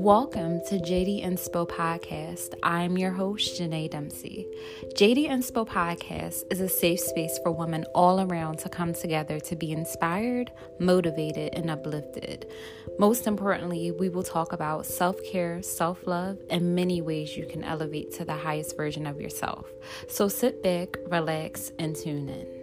Welcome to JD Inspo Podcast. I'm your host, Janae Dempsey. JD Inspo Podcast is a safe space for women all around to come together to be inspired, motivated, and uplifted. Most importantly, we will talk about self care, self love, and many ways you can elevate to the highest version of yourself. So sit back, relax, and tune in.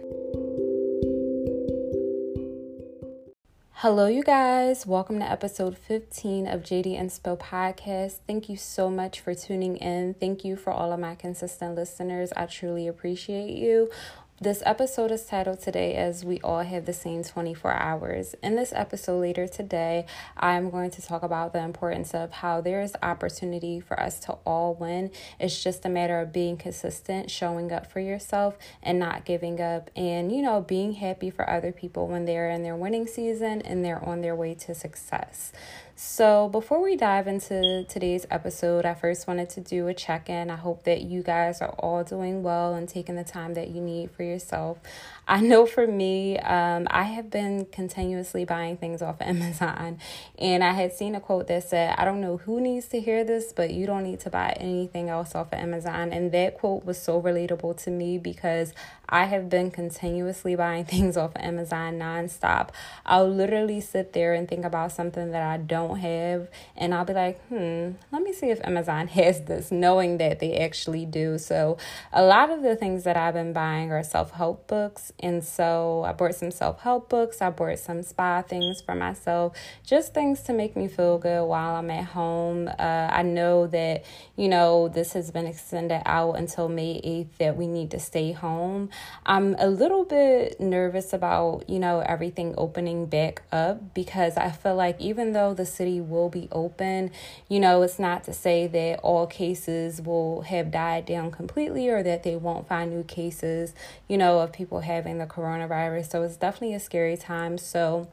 Hello, you guys. Welcome to episode 15 of JD Inspo Podcast. Thank you so much for tuning in. Thank you for all of my consistent listeners. I truly appreciate you. This episode is titled Today as We All Have the Same 24 Hours. In this episode later today, I'm going to talk about the importance of how there is opportunity for us to all win. It's just a matter of being consistent, showing up for yourself, and not giving up, and you know, being happy for other people when they're in their winning season and they're on their way to success. So, before we dive into today's episode, I first wanted to do a check in. I hope that you guys are all doing well and taking the time that you need for yourself. I know for me, um, I have been continuously buying things off of Amazon, and I had seen a quote that said, I don't know who needs to hear this, but you don't need to buy anything else off of Amazon. And that quote was so relatable to me because I have been continuously buying things off of Amazon nonstop. I'll literally sit there and think about something that I don't have, and I'll be like, hmm, let me see if Amazon has this, knowing that they actually do. So, a lot of the things that I've been buying are self help books and so I bought some self help books, I bought some spa things for myself, just things to make me feel good while I'm at home. Uh, I know that, you know, this has been extended out until May 8th that we need to stay home. I'm a little bit nervous about, you know, everything opening back up because I feel like even though the city will be open, you know, it's not to say that all cases will have died down completely or that they won't find new cases, you know, of people having the coronavirus. So it's definitely a scary time. So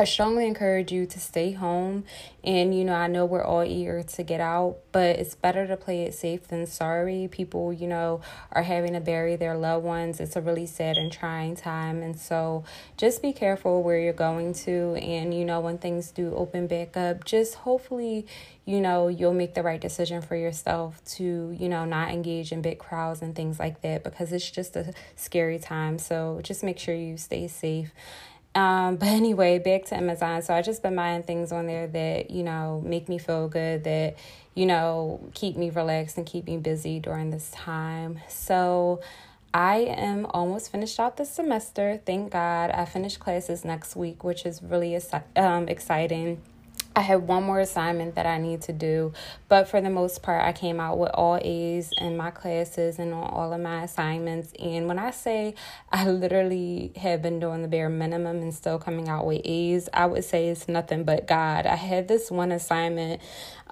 I strongly encourage you to stay home. And, you know, I know we're all eager to get out, but it's better to play it safe than sorry. People, you know, are having to bury their loved ones. It's a really sad and trying time. And so just be careful where you're going to. And, you know, when things do open back up, just hopefully, you know, you'll make the right decision for yourself to, you know, not engage in big crowds and things like that because it's just a scary time. So just make sure you stay safe. Um, but anyway, back to Amazon. So I just been buying things on there that, you know, make me feel good, that, you know, keep me relaxed and keep me busy during this time. So I am almost finished out the semester. Thank God. I finished classes next week, which is really um, exciting. I have one more assignment that I need to do, but for the most part, I came out with all A's in my classes and on all of my assignments. And when I say I literally have been doing the bare minimum and still coming out with A's, I would say it's nothing but God. I had this one assignment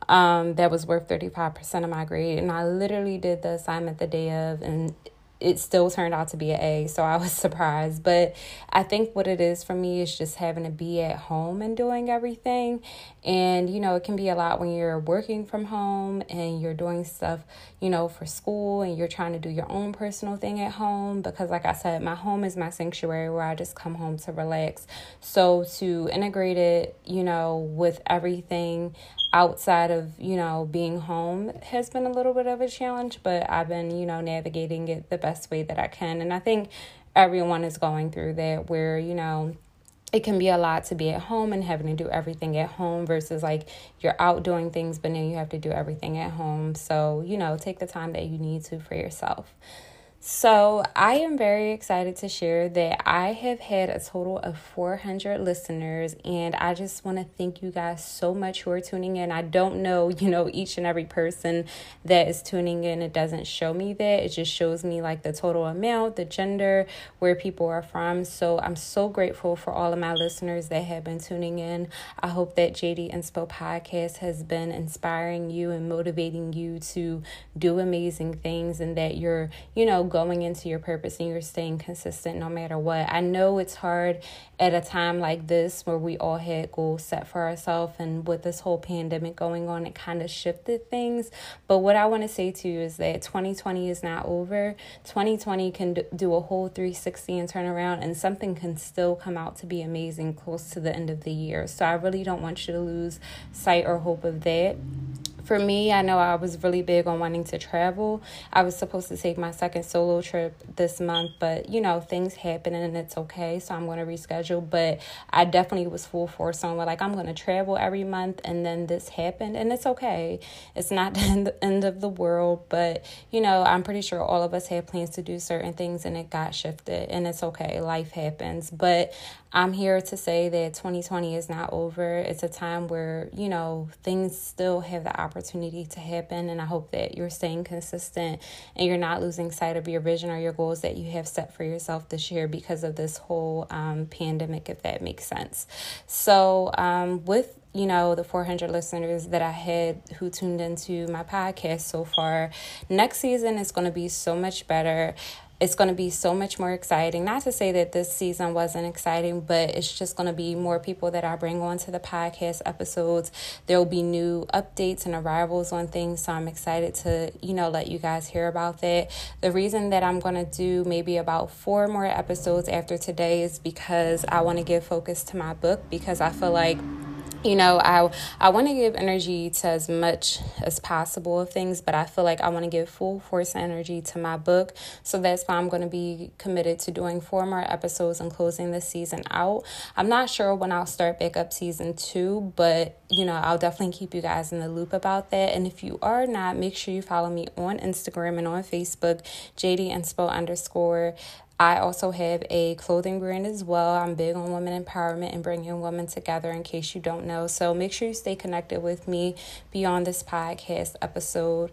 um, that was worth 35% of my grade, and I literally did the assignment the day of, and it still turned out to be an A, so I was surprised. But I think what it is for me is just having to be at home and doing everything. And, you know, it can be a lot when you're working from home and you're doing stuff, you know, for school and you're trying to do your own personal thing at home. Because, like I said, my home is my sanctuary where I just come home to relax. So, to integrate it, you know, with everything outside of you know being home has been a little bit of a challenge but i've been you know navigating it the best way that i can. And i think everyone is going through that where you know it can be a lot to be at home and having to do everything at home versus like you're out doing things but now you have to do everything at home. So you know take the time that you need to for yourself so, I am very excited to share that I have had a total of 400 listeners, and I just want to thank you guys so much who are tuning in. I don't know, you know, each and every person that is tuning in. It doesn't show me that, it just shows me like the total amount, the gender, where people are from. So, I'm so grateful for all of my listeners that have been tuning in. I hope that JD Inspo podcast has been inspiring you and motivating you to do amazing things, and that you're, you know, going into your purpose and you're staying consistent no matter what. I know it's hard at a time like this where we all had goals set for ourselves, and with this whole pandemic going on, it kind of shifted things. But what I want to say to you is that 2020 is not over. 2020 can do a whole 360 and turn around, and something can still come out to be amazing close to the end of the year. So I really don't want you to lose sight or hope of that for me, I know I was really big on wanting to travel. I was supposed to take my second solo trip this month, but you know, things happen and it's okay. So I'm going to reschedule. But I definitely was full force on like, I'm going to travel every month. And then this happened and it's okay. It's not the end of the world, but you know, I'm pretty sure all of us had plans to do certain things and it got shifted and it's okay. Life happens. But I'm here to say that 2020 is not over. It's a time where, you know, things still have the opportunity to happen. And I hope that you're staying consistent and you're not losing sight of your vision or your goals that you have set for yourself this year because of this whole um, pandemic, if that makes sense. So, um, with you know, the 400 listeners that I had who tuned into my podcast so far. Next season is going to be so much better it's going to be so much more exciting. Not to say that this season wasn't exciting, but it's just going to be more people that I bring onto the podcast episodes. There will be new updates and arrivals on things, so I'm excited to, you know, let you guys hear about that. The reason that I'm going to do maybe about four more episodes after today is because I want to give focus to my book because I feel like you know i i want to give energy to as much as possible of things but i feel like i want to give full force energy to my book. So that's why i'm going to be committed to doing four more episodes and closing the season out. I'm not sure when i'll start back up season two but you know i'll definitely keep you guys in the loop about that. And if you are not make sure you follow me on instagram and on facebook jd inspo underscore I also have a clothing brand as well. I'm big on women empowerment and bringing women together in case you don't know. So make sure you stay connected with me beyond this podcast episode.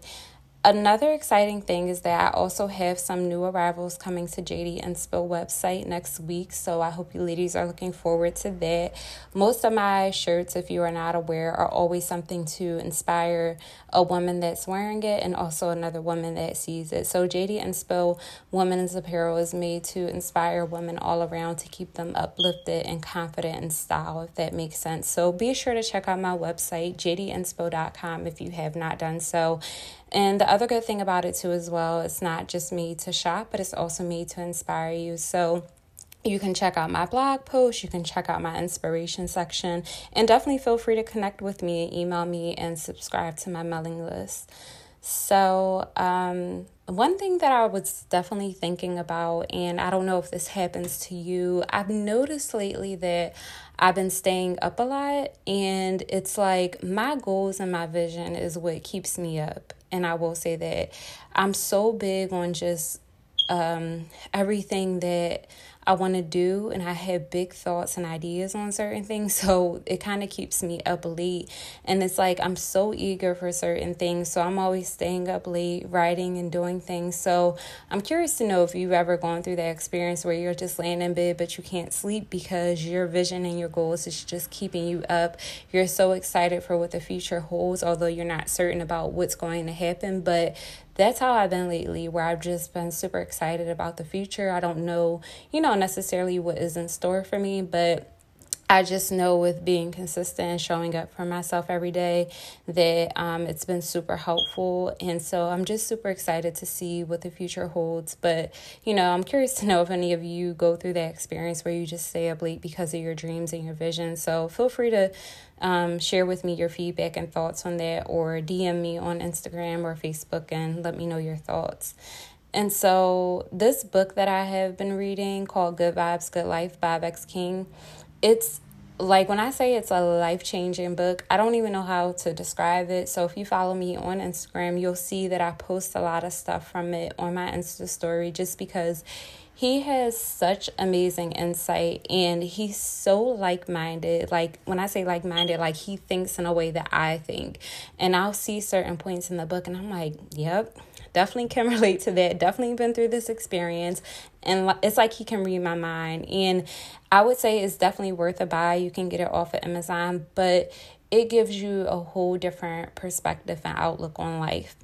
Another exciting thing is that I also have some new arrivals coming to JD Inspo website next week. So I hope you ladies are looking forward to that. Most of my shirts, if you are not aware, are always something to inspire a woman that's wearing it and also another woman that sees it. So JD Inspo women's apparel is made to inspire women all around to keep them uplifted and confident in style, if that makes sense. So be sure to check out my website, jdinspo.com, if you have not done so. And the other good thing about it too, as well, it's not just me to shop, but it's also me to inspire you. So you can check out my blog post, you can check out my inspiration section, and definitely feel free to connect with me, email me, and subscribe to my mailing list. So, um, one thing that I was definitely thinking about, and I don't know if this happens to you, I've noticed lately that I've been staying up a lot, and it's like my goals and my vision is what keeps me up. And I will say that I'm so big on just um, everything that I want to do, and I have big thoughts and ideas on certain things. So it kind of keeps me up late. And it's like I'm so eager for certain things. So I'm always staying up late, writing and doing things. So I'm curious to know if you've ever gone through that experience where you're just laying in bed, but you can't sleep because your vision and your goals is just keeping you up. You're so excited for what the future holds, although you're not certain about what's going to happen. But that's how I've been lately, where I've just been super excited about the future. I don't know, you know, necessarily what is in store for me, but I just know with being consistent and showing up for myself every day that um, it's been super helpful. And so I'm just super excited to see what the future holds. But, you know, I'm curious to know if any of you go through that experience where you just stay up late because of your dreams and your vision. So feel free to um, share with me your feedback and thoughts on that or DM me on Instagram or Facebook and let me know your thoughts. And so, this book that I have been reading called Good Vibes, Good Life by Vex King it's like when I say it's a life changing book, I don't even know how to describe it. So if you follow me on Instagram, you'll see that I post a lot of stuff from it on my Insta story just because he has such amazing insight and he's so like minded. Like when I say like minded, like he thinks in a way that I think. And I'll see certain points in the book and I'm like, yep, definitely can relate to that. Definitely been through this experience. And it's like he can read my mind. And I would say it's definitely worth a buy. You can get it off of Amazon, but it gives you a whole different perspective and outlook on life.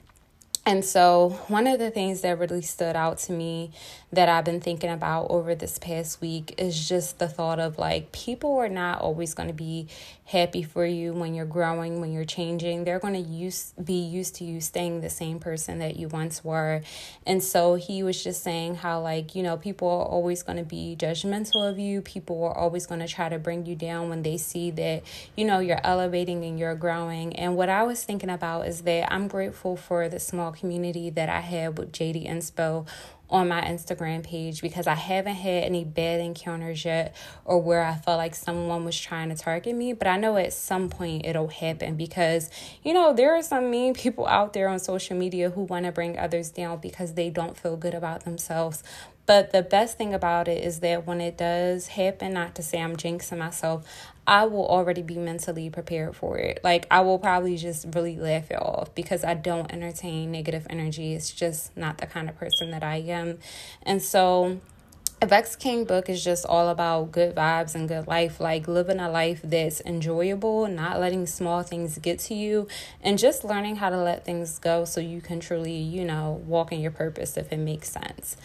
And so, one of the things that really stood out to me that I've been thinking about over this past week is just the thought of like people are not always going to be happy for you when you're growing, when you're changing. They're going to use be used to you staying the same person that you once were. And so he was just saying how like, you know, people are always going to be judgmental of you. People are always going to try to bring you down when they see that, you know, you're elevating and you're growing. And what I was thinking about is that I'm grateful for the small community that I had with JD Inspo on my Instagram page because I haven't had any bad encounters yet or where I felt like someone was trying to target me. But I know at some point it'll happen because, you know, there are some mean people out there on social media who want to bring others down because they don't feel good about themselves. But the best thing about it is that when it does happen, not to say I'm jinxing myself, I will already be mentally prepared for it. Like, I will probably just really laugh it off because I don't entertain negative energy. It's just not the kind of person that I am. And so, a Vex King book is just all about good vibes and good life, like living a life that's enjoyable, not letting small things get to you, and just learning how to let things go so you can truly, you know, walk in your purpose if it makes sense.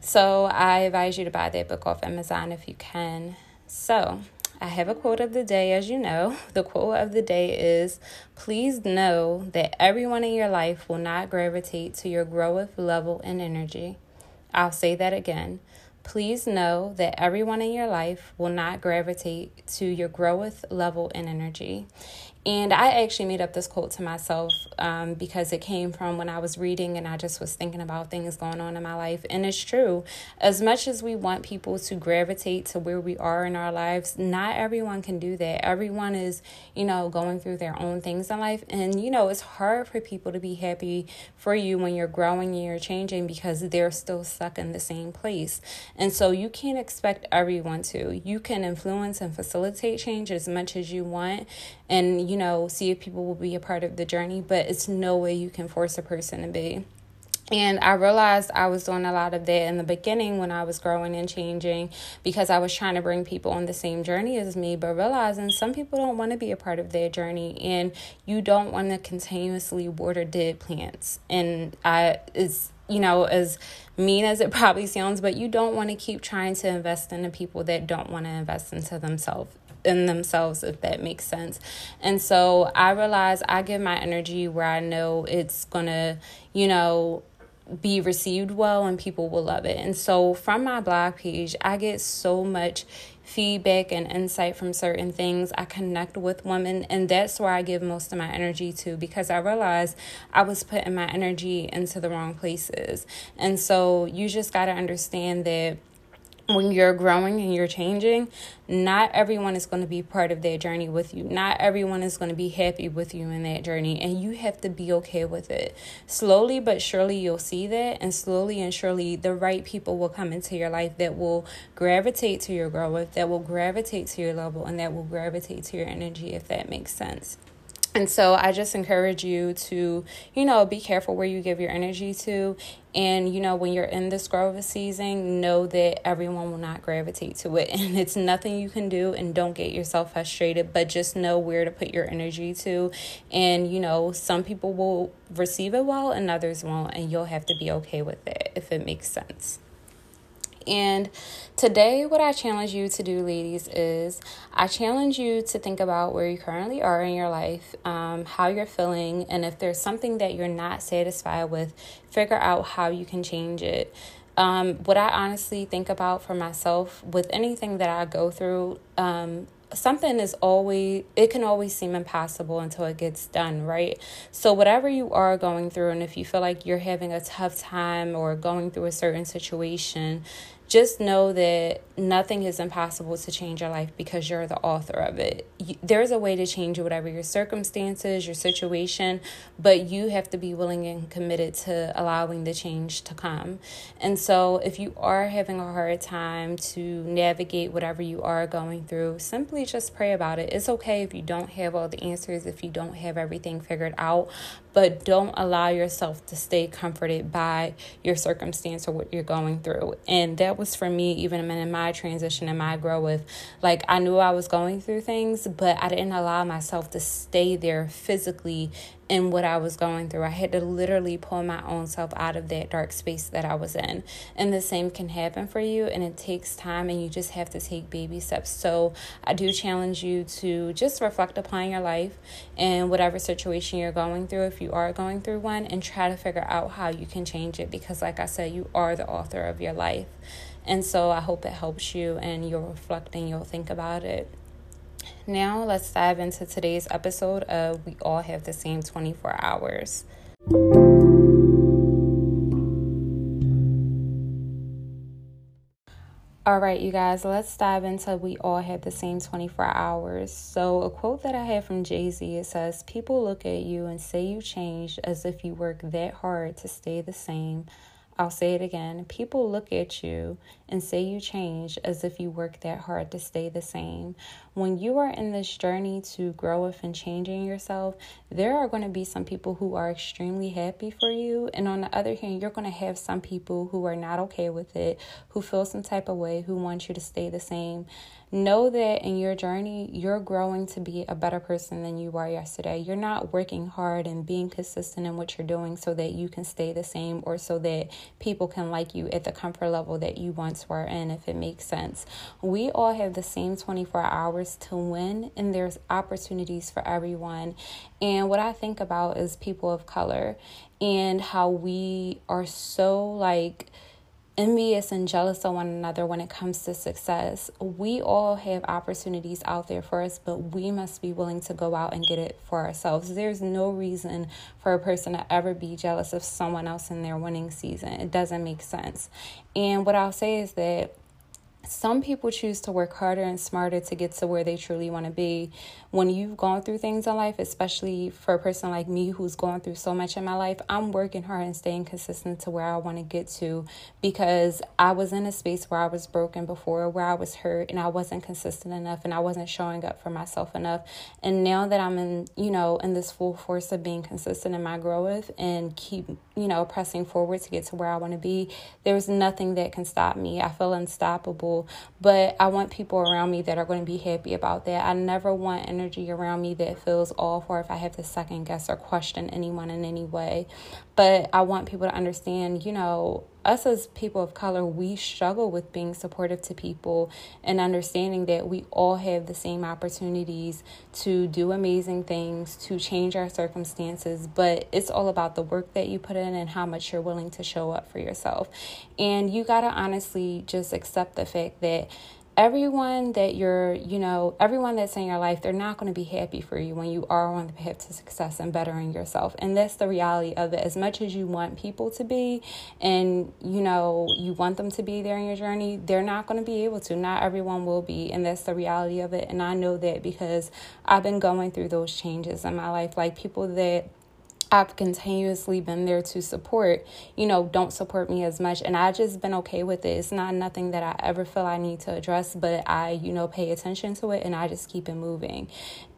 So, I advise you to buy that book off Amazon if you can. So, I have a quote of the day, as you know. The quote of the day is Please know that everyone in your life will not gravitate to your growth level and energy. I'll say that again. Please know that everyone in your life will not gravitate to your growth level and energy. And I actually made up this quote to myself um, because it came from when I was reading and I just was thinking about things going on in my life. And it's true. As much as we want people to gravitate to where we are in our lives, not everyone can do that. Everyone is, you know, going through their own things in life. And, you know, it's hard for people to be happy for you when you're growing and you're changing because they're still stuck in the same place. And so you can't expect everyone to. You can influence and facilitate change as much as you want. And, you know, see if people will be a part of the journey, but it's no way you can force a person to be. And I realized I was doing a lot of that in the beginning when I was growing and changing because I was trying to bring people on the same journey as me, but realizing some people don't want to be a part of their journey and you don't want to continuously water dead plants. And I is you know, as mean as it probably sounds, but you don't want to keep trying to invest in the people that don't want to invest into themselves in themselves, if that makes sense. And so I realize I give my energy where I know it's gonna, you know, be received well and people will love it. And so from my blog page, I get so much feedback and insight from certain things. I connect with women, and that's where I give most of my energy to because I realized I was putting my energy into the wrong places. And so you just got to understand that when you're growing and you're changing, not everyone is going to be part of that journey with you. Not everyone is going to be happy with you in that journey, and you have to be okay with it. Slowly but surely, you'll see that, and slowly and surely, the right people will come into your life that will gravitate to your growth, that will gravitate to your level, and that will gravitate to your energy, if that makes sense. And so I just encourage you to, you know, be careful where you give your energy to. And, you know, when you're in this growth season, know that everyone will not gravitate to it. And it's nothing you can do. And don't get yourself frustrated, but just know where to put your energy to. And, you know, some people will receive it well and others won't. And you'll have to be okay with it if it makes sense. And today, what I challenge you to do, ladies, is I challenge you to think about where you currently are in your life, um, how you're feeling, and if there's something that you're not satisfied with, figure out how you can change it. Um, what I honestly think about for myself with anything that I go through, um, something is always it can always seem impossible until it gets done right? So whatever you are going through and if you feel like you're having a tough time or going through a certain situation just know that nothing is impossible to change your life because you're the author of it. there's a way to change whatever your circumstances, your situation, but you have to be willing and committed to allowing the change to come. And so, if you are having a hard time to navigate whatever you are going through, simply just pray about it. It's okay if you don't have all the answers, if you don't have everything figured out, but don't allow yourself to stay comforted by your circumstance or what you're going through. And that was for me, even in my transition and my growth. Like, I knew I was going through things, but I didn't allow myself to stay there physically in what I was going through. I had to literally pull my own self out of that dark space that I was in. And the same can happen for you, and it takes time, and you just have to take baby steps. So I do challenge you to just reflect upon your life and whatever situation you're going through, if you are going through one, and try to figure out how you can change it because, like I said, you are the author of your life. And so I hope it helps you and you'll reflect and you'll think about it. Now, let's dive into today's episode of We All Have the Same 24 Hours. All right, you guys, let's dive into We All Have the Same 24 Hours. So, a quote that I have from Jay Z it says, People look at you and say you changed as if you work that hard to stay the same. I'll say it again. People look at you and say you change as if you work that hard to stay the same. When you are in this journey to grow up and changing yourself, there are going to be some people who are extremely happy for you. And on the other hand, you're going to have some people who are not okay with it, who feel some type of way, who want you to stay the same. Know that in your journey, you're growing to be a better person than you were yesterday. You're not working hard and being consistent in what you're doing so that you can stay the same or so that people can like you at the comfort level that you were in, if it makes sense. We all have the same 24 hours to win, and there's opportunities for everyone. And what I think about is people of color and how we are so like, envious and jealous of one another when it comes to success. We all have opportunities out there for us, but we must be willing to go out and get it for ourselves. There's no reason for a person to ever be jealous of someone else in their winning season. It doesn't make sense. And what I'll say is that some people choose to work harder and smarter to get to where they truly want to be. When you've gone through things in life, especially for a person like me who's gone through so much in my life, I'm working hard and staying consistent to where I want to get to because I was in a space where I was broken before, where I was hurt and I wasn't consistent enough and I wasn't showing up for myself enough. And now that I'm in, you know, in this full force of being consistent in my growth and keep, you know, pressing forward to get to where I want to be, there's nothing that can stop me. I feel unstoppable but I want people around me that are going to be happy about that. I never want energy around me that feels off or if I have to second guess or question anyone in any way. But I want people to understand, you know, us as people of color, we struggle with being supportive to people and understanding that we all have the same opportunities to do amazing things, to change our circumstances, but it's all about the work that you put in and how much you're willing to show up for yourself. And you got to honestly just accept the fact that everyone that you're, you know, everyone that's in your life, they're not going to be happy for you when you are on the path to success and bettering yourself. And that's the reality of it. As much as you want people to be and, you know, you want them to be there in your journey, they're not going to be able to. Not everyone will be. And that's the reality of it. And I know that because I've been going through those changes in my life. Like people that I've continuously been there to support, you know, don't support me as much. And I just been okay with it. It's not nothing that I ever feel I need to address, but I, you know, pay attention to it and I just keep it moving.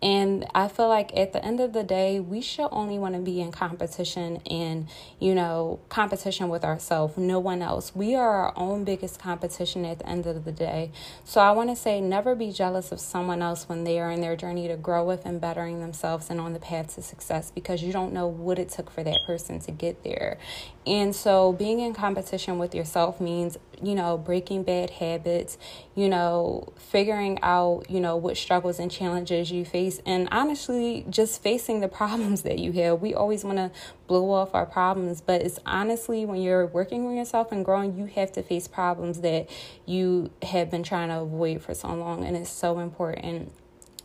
And I feel like at the end of the day, we should only want to be in competition and, you know, competition with ourselves, no one else. We are our own biggest competition at the end of the day. So I want to say never be jealous of someone else when they are in their journey to grow with and bettering themselves and on the path to success because you don't know what it took for that person to get there. And so being in competition with yourself means, you know, breaking bad habits, you know, figuring out, you know, what struggles and challenges you face, and honestly, just facing the problems that you have. We always want to blow off our problems, but it's honestly when you're working on yourself and growing, you have to face problems that you have been trying to avoid for so long, and it's so important.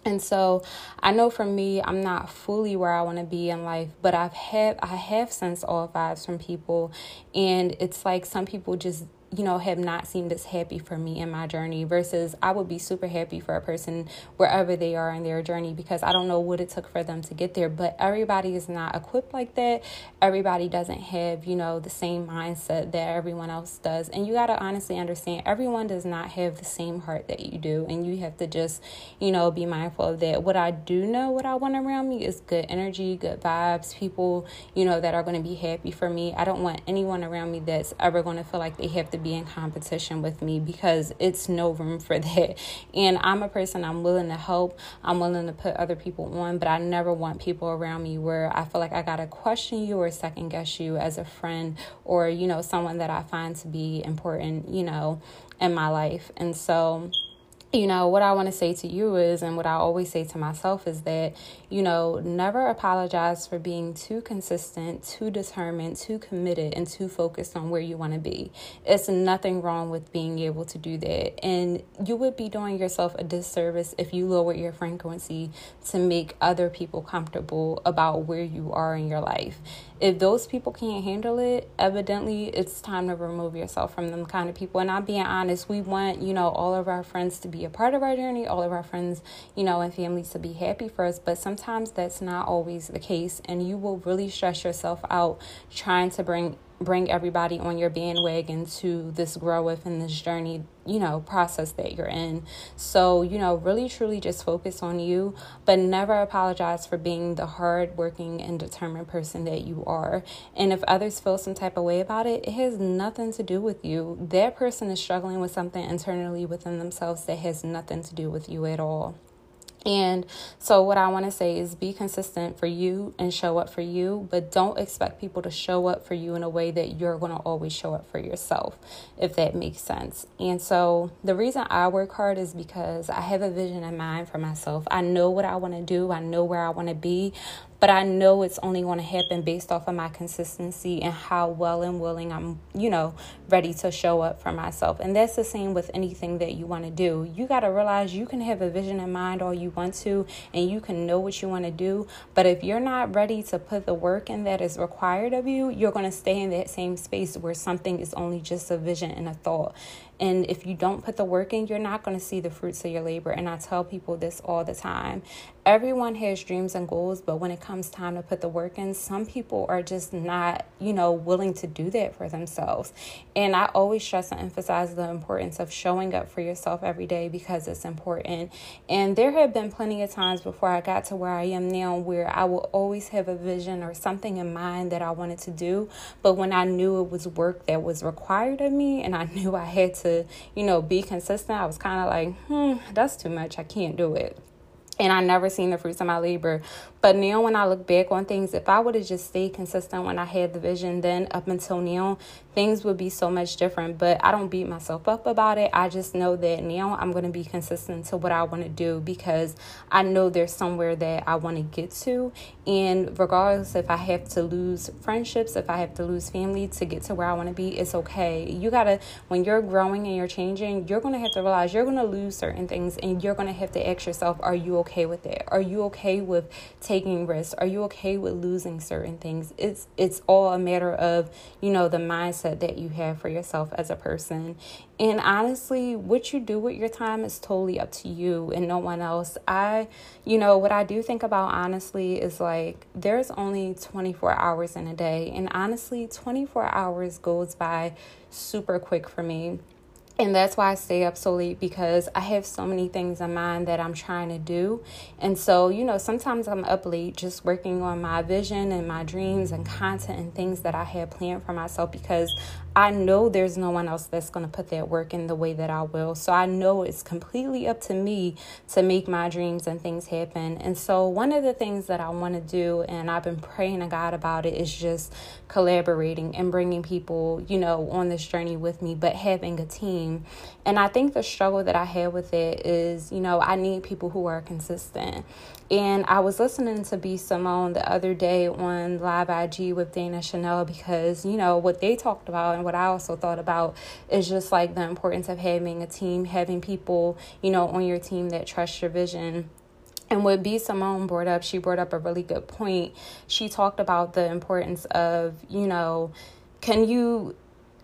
And so I know for me, I'm not fully where I want to be in life, but I've had I have sensed all vibes from people, and it's like some people just you know, have not seemed as happy for me in my journey versus I would be super happy for a person wherever they are in their journey because I don't know what it took for them to get there. But everybody is not equipped like that. Everybody doesn't have, you know, the same mindset that everyone else does. And you got to honestly understand everyone does not have the same heart that you do. And you have to just, you know, be mindful of that. What I do know, what I want around me is good energy, good vibes, people, you know, that are going to be happy for me. I don't want anyone around me that's ever going to feel like they have to to be in competition with me because it's no room for that. And I'm a person, I'm willing to help, I'm willing to put other people on, but I never want people around me where I feel like I got to question you or second guess you as a friend or, you know, someone that I find to be important, you know, in my life. And so, you know, what I want to say to you is, and what I always say to myself is that, you know, never apologize for being too consistent, too determined, too committed, and too focused on where you want to be. It's nothing wrong with being able to do that. And you would be doing yourself a disservice if you lower your frequency to make other people comfortable about where you are in your life. If those people can't handle it, evidently it's time to remove yourself from them kind of people. And I'm being honest, we want, you know, all of our friends to be a part of our journey, all of our friends, you know, and families to be happy for us. But sometimes that's not always the case. And you will really stress yourself out trying to bring bring everybody on your bandwagon to this growth and this journey, you know, process that you're in. So, you know, really truly just focus on you, but never apologize for being the hardworking and determined person that you are. And if others feel some type of way about it, it has nothing to do with you. That person is struggling with something internally within themselves that has nothing to do with you at all. And so, what I want to say is be consistent for you and show up for you, but don't expect people to show up for you in a way that you're going to always show up for yourself, if that makes sense. And so, the reason I work hard is because I have a vision in mind for myself. I know what I want to do, I know where I want to be, but I know it's only going to happen based off of my consistency and how well and willing I'm, you know, ready to show up for myself. And that's the same with anything that you want to do. You got to realize you can have a vision in mind all you want to, and you can know what you want to do. But if you're not ready to put the work in that is required of you, you're going to stay in that same space where something is only just a vision and a thought. And if you don't put the work in, you're not going to see the fruits of your labor. And I tell people this all the time. Everyone has dreams and goals, but when it comes time to put the work in, some people are just not, you know, willing to do that for themselves. And I always stress and emphasize the importance of showing up for yourself every day because it's important. And there have been plenty of times before I got to where I am now where I will always have a vision or something in mind that I wanted to do. But when I knew it was work that was required of me and I knew I had to you know, be consistent, I was kind of like, hmm, that's too much. I can't do it and I never seen the fruits of my labor. But now, when I look back on things, if I would have just stayed consistent when I had the vision, then up until now, things would be so much different. But I don't beat myself up about it. I just know that now I'm going to be consistent to what I want to do because I know there's somewhere that I want to get to. And regardless if I have to lose friendships, if I have to lose family to get to where I want to be, it's okay. You got to, when you're growing and you're changing, you're going to have to realize you're going to lose certain things and you're going to have to ask yourself, are you okay with it? Are you okay with taking risks? Are you okay with losing certain things? It's it's all a matter of, you know, the mindset that you have for yourself as a person. And honestly, what you do with your time is totally up to you and no one else. I, you know, what I do think about honestly is like there's only 24 hours in a day. And honestly, 24 hours goes by super quick for me. And that's why I stay up so late because I have so many things in mind that I'm trying to do. And so, you know, sometimes I'm up late just working on my vision and my dreams and content and things that I had planned for myself because I know there's no one else that's going to put that work in the way that I will. So I know it's completely up to me to make my dreams and things happen. And so one of the things that I want to do, and I've been praying to God about it, is just collaborating and bringing people, you know, on this journey with me, but having a team. And I think the struggle that I have with it is, you know, I need people who are consistent. And I was listening to B Simone the other day on Live IG with Dana Chanel because, you know, what they talked about and what I also thought about is just like the importance of having a team, having people, you know, on your team that trust your vision. And what B Simone brought up, she brought up a really good point. She talked about the importance of, you know, can you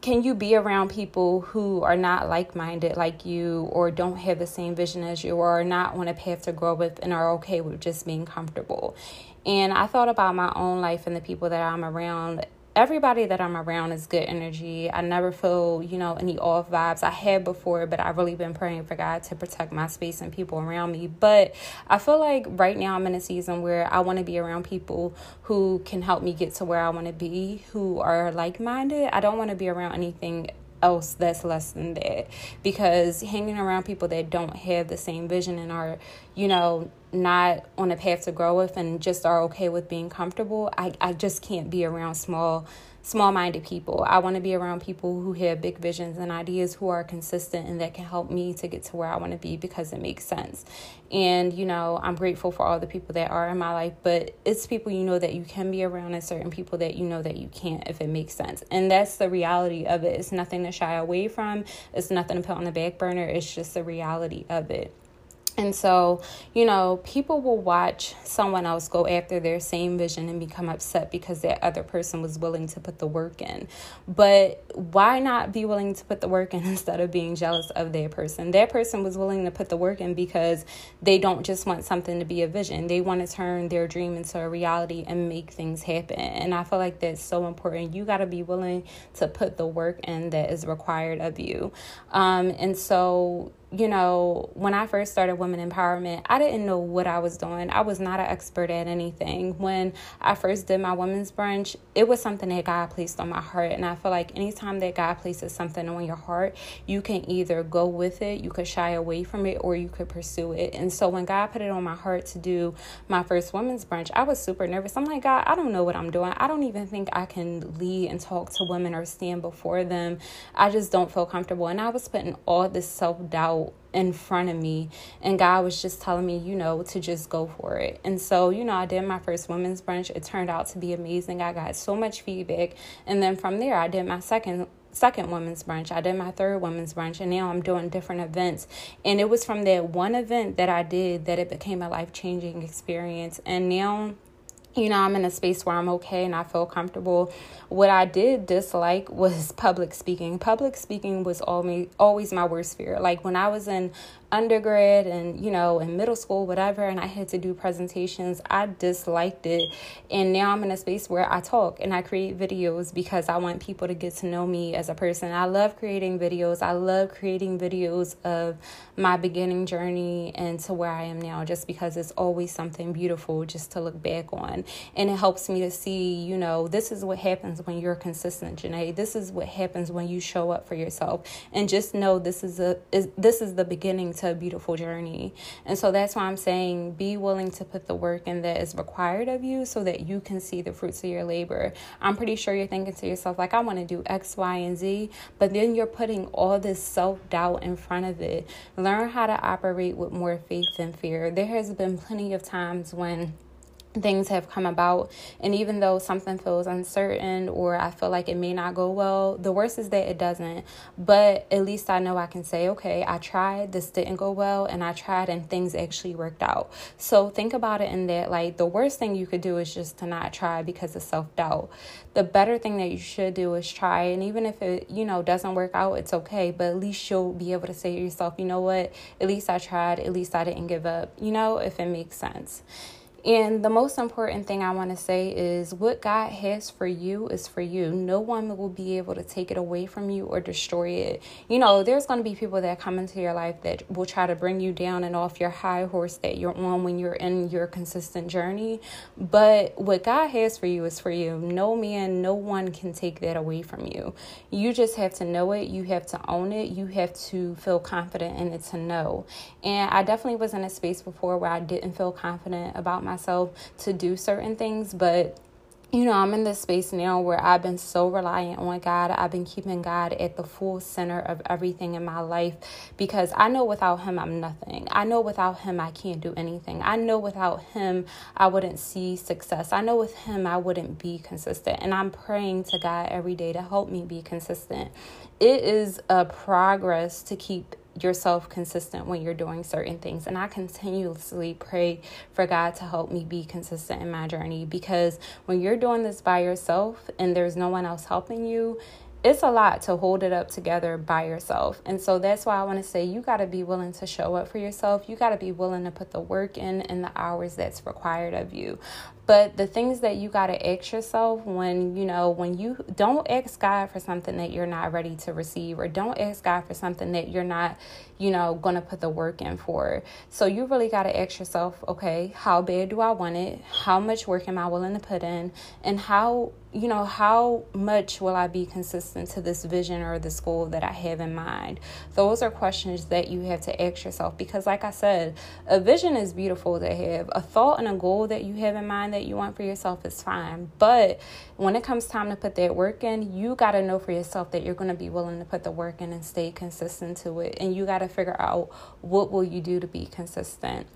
can you be around people who are not like minded like you or don't have the same vision as you or are not on a path to grow with and are okay with just being comfortable? And I thought about my own life and the people that I'm around everybody that I'm around is good energy. I never feel, you know, any off vibes. I had before, but I've really been praying for God to protect my space and people around me. But I feel like right now I'm in a season where I want to be around people who can help me get to where I want to be, who are like minded. I don't want to be around anything else that's less than that. Because hanging around people that don't have the same vision and are you know not on a path to grow with and just are okay with being comfortable i, I just can't be around small small minded people. I want to be around people who have big visions and ideas who are consistent and that can help me to get to where I want to be because it makes sense. And, you know, I'm grateful for all the people that are in my life, but it's people you know that you can be around and certain people that you know that you can't if it makes sense. And that's the reality of it. It's nothing to shy away from, it's nothing to put on the back burner. It's just the reality of it. And so, you know, people will watch someone else go after their same vision and become upset because that other person was willing to put the work in. But why not be willing to put the work in instead of being jealous of that person? That person was willing to put the work in because they don't just want something to be a vision, they want to turn their dream into a reality and make things happen. And I feel like that's so important. You got to be willing to put the work in that is required of you. Um, and so, you know, when I first started women empowerment, I didn't know what I was doing. I was not an expert at anything. When I first did my women's brunch, it was something that God placed on my heart. And I feel like anytime that God places something on your heart, you can either go with it, you could shy away from it, or you could pursue it. And so when God put it on my heart to do my first women's brunch, I was super nervous. I'm like, God, I don't know what I'm doing. I don't even think I can lead and talk to women or stand before them. I just don't feel comfortable. And I was putting all this self doubt in front of me and God was just telling me, you know, to just go for it. And so, you know, I did my first women's brunch. It turned out to be amazing. I got so much feedback. And then from there, I did my second second women's brunch. I did my third women's brunch and now I'm doing different events. And it was from that one event that I did that it became a life-changing experience. And now you know, I'm in a space where I'm okay and I feel comfortable. What I did dislike was public speaking. Public speaking was always always my worst fear. Like when I was in undergrad and you know in middle school whatever and i had to do presentations i disliked it. And now i'm in a space where i talk and i create videos because i want people to get to know me as a person. I love creating videos. I love creating videos of my beginning journey and to where i am now just because it's always something beautiful just to look back on. And it helps me to see you know this is what happens when you're consistent Janae. this is what happens when you show up for yourself. And just know this is a is this is the beginning to a beautiful journey. And so that's why I'm saying be willing to put the work in that is required of you so that you can see the fruits of your labor. I'm pretty sure you're thinking to yourself, like, I want to do X, Y, and Z, but then you're putting all this self doubt in front of it. Learn how to operate with more faith than fear. There has been plenty of times when things have come about and even though something feels uncertain or I feel like it may not go well, the worst is that it doesn't. But at least I know I can say, okay, I tried, this didn't go well and I tried and things actually worked out. So think about it in that like the worst thing you could do is just to not try because of self-doubt. The better thing that you should do is try and even if it, you know, doesn't work out, it's okay, but at least you'll be able to say to yourself, you know what? At least I tried, at least I didn't give up, you know, if it makes sense. And the most important thing I want to say is what God has for you is for you. No one will be able to take it away from you or destroy it. You know, there's going to be people that come into your life that will try to bring you down and off your high horse that you're on when you're in your consistent journey. But what God has for you is for you. No man, no one can take that away from you. You just have to know it. You have to own it. You have to feel confident in it to know. And I definitely was in a space before where I didn't feel confident about my myself to do certain things, but you know, I'm in this space now where I've been so reliant on God. I've been keeping God at the full center of everything in my life because I know without Him, I'm nothing. I know without Him, I can't do anything. I know without Him, I wouldn't see success. I know with Him, I wouldn't be consistent. And I'm praying to God every day to help me be consistent. It is a progress to keep yourself consistent when you're doing certain things. And I continuously pray for God to help me be consistent in my journey because when you're doing this by yourself and there's no one else helping you, it's a lot to hold it up together by yourself. And so that's why I want to say you got to be willing to show up for yourself. You got to be willing to put the work in and the hours that's required of you. But the things that you got to ask yourself when, you know, when you don't ask God for something that you're not ready to receive, or don't ask God for something that you're not, you know, going to put the work in for. So you really got to ask yourself, okay, how bad do I want it? How much work am I willing to put in? And how you know, how much will I be consistent to this vision or this goal that I have in mind? Those are questions that you have to ask yourself because, like I said, a vision is beautiful to have. A thought and a goal that you have in mind that you want for yourself is fine. But when it comes time to put that work in, you got to know for yourself that you're going to be willing to put the work in and stay consistent to it. And you got to figure out what will you do to be consistent.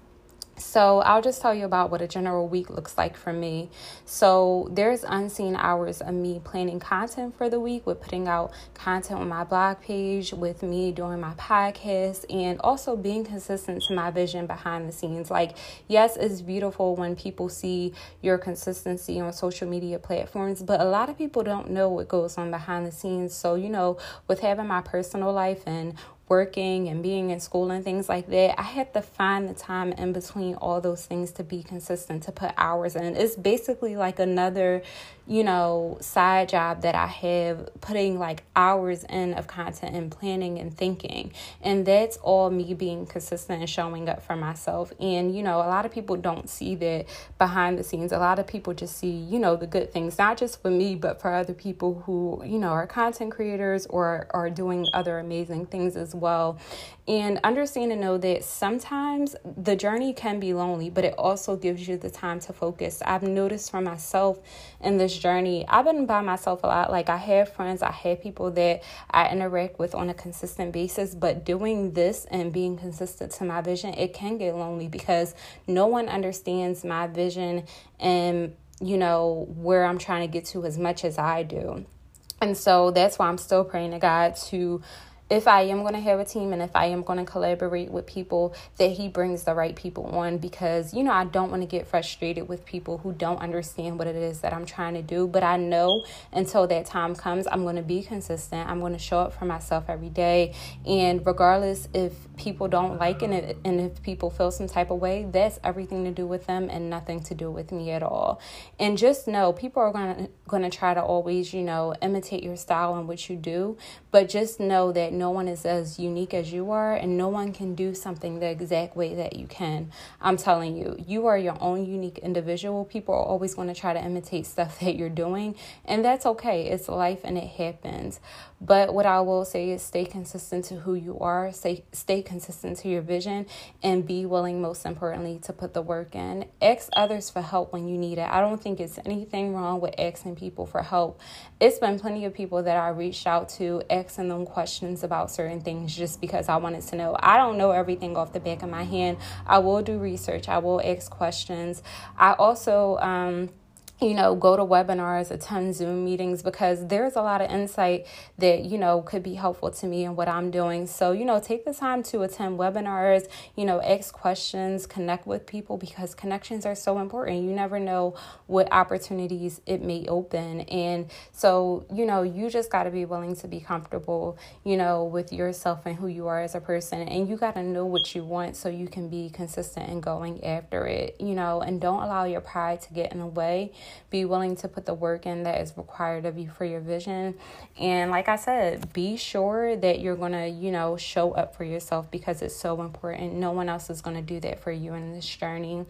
So, I'll just tell you about what a general week looks like for me. So, there's unseen hours of me planning content for the week with putting out content on my blog page, with me doing my podcast, and also being consistent to my vision behind the scenes. Like, yes, it's beautiful when people see your consistency on social media platforms, but a lot of people don't know what goes on behind the scenes. So, you know, with having my personal life and working and being in school and things like that, I had to find the time in between all those things to be consistent, to put hours in. It's basically like another you know, side job that I have, putting like hours in of content and planning and thinking. And that's all me being consistent and showing up for myself. And, you know, a lot of people don't see that behind the scenes. A lot of people just see, you know, the good things, not just for me, but for other people who, you know, are content creators or are doing other amazing things as well. And understand and know that sometimes the journey can be lonely, but it also gives you the time to focus. I've noticed for myself in journey, I've been by myself a lot. Like I have friends, I have people that I interact with on a consistent basis, but doing this and being consistent to my vision, it can get lonely because no one understands my vision and you know where I'm trying to get to as much as I do. And so that's why I'm still praying to God to if I am going to have a team and if I am going to collaborate with people, that He brings the right people on because, you know, I don't want to get frustrated with people who don't understand what it is that I'm trying to do. But I know until that time comes, I'm going to be consistent. I'm going to show up for myself every day. And regardless if people don't like it and if people feel some type of way, that's everything to do with them and nothing to do with me at all. And just know people are going to, going to try to always, you know, imitate your style and what you do. But just know that no one is as unique as you are, and no one can do something the exact way that you can. I'm telling you, you are your own unique individual. People are always going to try to imitate stuff that you're doing, and that's okay. It's life and it happens. But what I will say is stay consistent to who you are, stay, stay consistent to your vision, and be willing, most importantly, to put the work in. Ask others for help when you need it. I don't think it's anything wrong with asking people for help. It's been plenty of people that I reached out to, asking them questions about certain things just because I wanted to know. I don't know everything off the back of my hand. I will do research, I will ask questions. I also, um, you know, go to webinars, attend Zoom meetings because there's a lot of insight that, you know, could be helpful to me and what I'm doing. So, you know, take the time to attend webinars, you know, ask questions, connect with people because connections are so important. You never know what opportunities it may open. And so, you know, you just got to be willing to be comfortable, you know, with yourself and who you are as a person. And you got to know what you want so you can be consistent in going after it, you know, and don't allow your pride to get in the way be willing to put the work in that is required of you for your vision. And like I said, be sure that you're going to, you know, show up for yourself because it's so important. No one else is going to do that for you in this journey.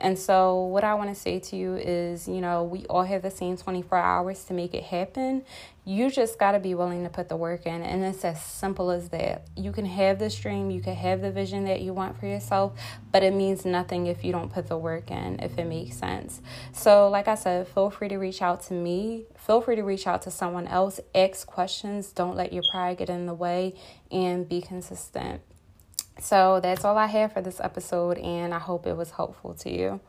And so, what I want to say to you is, you know, we all have the same 24 hours to make it happen. You just got to be willing to put the work in. And it's as simple as that. You can have this dream, you can have the vision that you want for yourself, but it means nothing if you don't put the work in, if it makes sense. So, like I said, feel free to reach out to me. Feel free to reach out to someone else. Ask questions. Don't let your pride get in the way and be consistent. So that's all I have for this episode, and I hope it was helpful to you.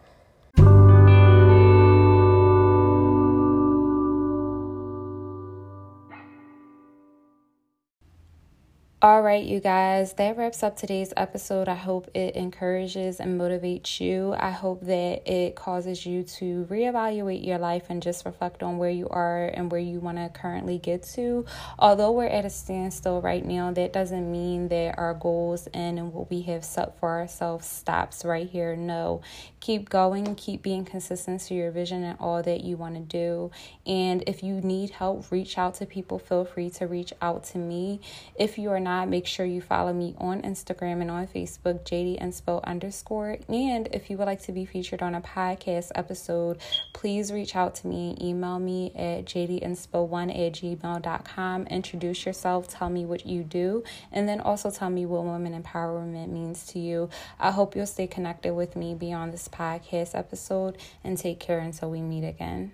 All right, you guys, that wraps up today's episode. I hope it encourages and motivates you. I hope that it causes you to reevaluate your life and just reflect on where you are and where you want to currently get to. Although we're at a standstill right now, that doesn't mean that our goals and what we have set for ourselves stops right here. No, keep going, keep being consistent to your vision and all that you want to do. And if you need help, reach out to people. Feel free to reach out to me. If you are not not, make sure you follow me on Instagram and on Facebook, JD Inspo underscore. And if you would like to be featured on a podcast episode, please reach out to me. Email me at jdinspo1 at gmail.com. Introduce yourself, tell me what you do, and then also tell me what women empowerment means to you. I hope you'll stay connected with me beyond this podcast episode and take care until we meet again.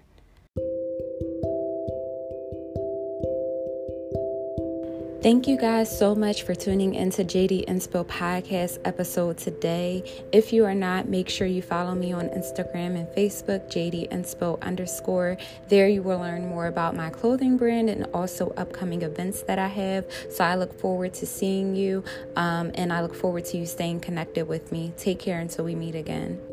Thank you guys so much for tuning into JD Inspo podcast episode today. If you are not, make sure you follow me on Instagram and Facebook, JD Inspo underscore. There you will learn more about my clothing brand and also upcoming events that I have. So I look forward to seeing you um, and I look forward to you staying connected with me. Take care until we meet again.